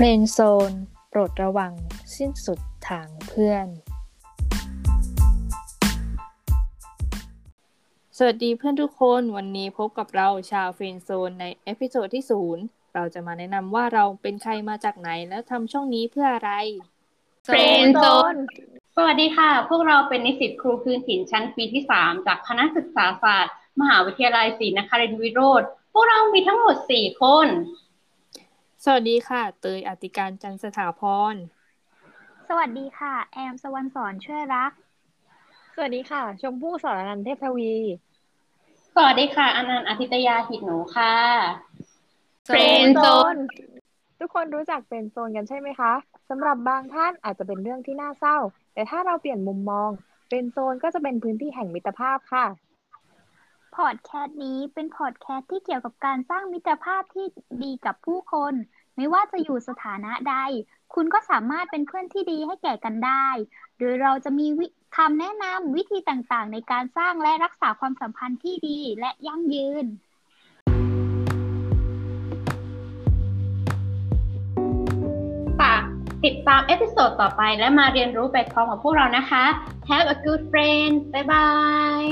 friend zone โปรดระวังสิ้นสุดทางเพื่อน สวัสดีเพื่อนทุกคนวันนี้พบกับเราชาว friend zone ใน episode ที่ศูนย์เราจะมาแนะนำว่าเราเป็นใครมาจากไหนแล้วทำช่องนี้เพื่ออะไร friend zone สวัสดีค่ะ พวกเราเป็นนิสิตครูพื้นถิ่นชั้นปีที่ 3 จากคณะศึกษาศาสตร์ มหาวิทยาลัยศรีนครินทรวิโรฒพวกเรามีทั้งหมด 4 คน สวัสดีค่ะ เตยอติการจันทร์สถาพร สวัสดีค่ะ แอมสวรรณสอนช่วยรัก สวัสดีค่ะ ชมพู่สอนนันท์เทพทวี สวัสดีค่ะอนันต์อาทิตยาหิตหนูค่ะเฟรนด์โซนทุกคนรู้จักเฟรนด์โซนกันใช่ไหมคะสำหรับบางท่านอาจจะเป็นเรื่องที่น่าเศร้า แต่ถ้าเราเปลี่ยนมุมมองเฟรนด์โซนก็จะเป็นพื้นที่แห่งมิตรภาพค่ะพอดแคสต์นี้เป็นพอดแคสต์ที่เกี่ยวกับการสร้างมิตรภาพที่ดีกับผู้คน ไม่ว่าจะอยู่สถานะใด คุณก็สามารถเป็นเพื่อนที่ดีให้แก่กันได้ โดยเราจะมีคำแนะนำวิธีต่างๆ ในการสร้างและรักษาความสัมพันธ์ที่ดีและยั่งยืนฝากติดตาม episode ต่อไปและมาเรียนรู้ไปพร้อมกับพวกเรานะคะ Have a good friend บ๊ายบาย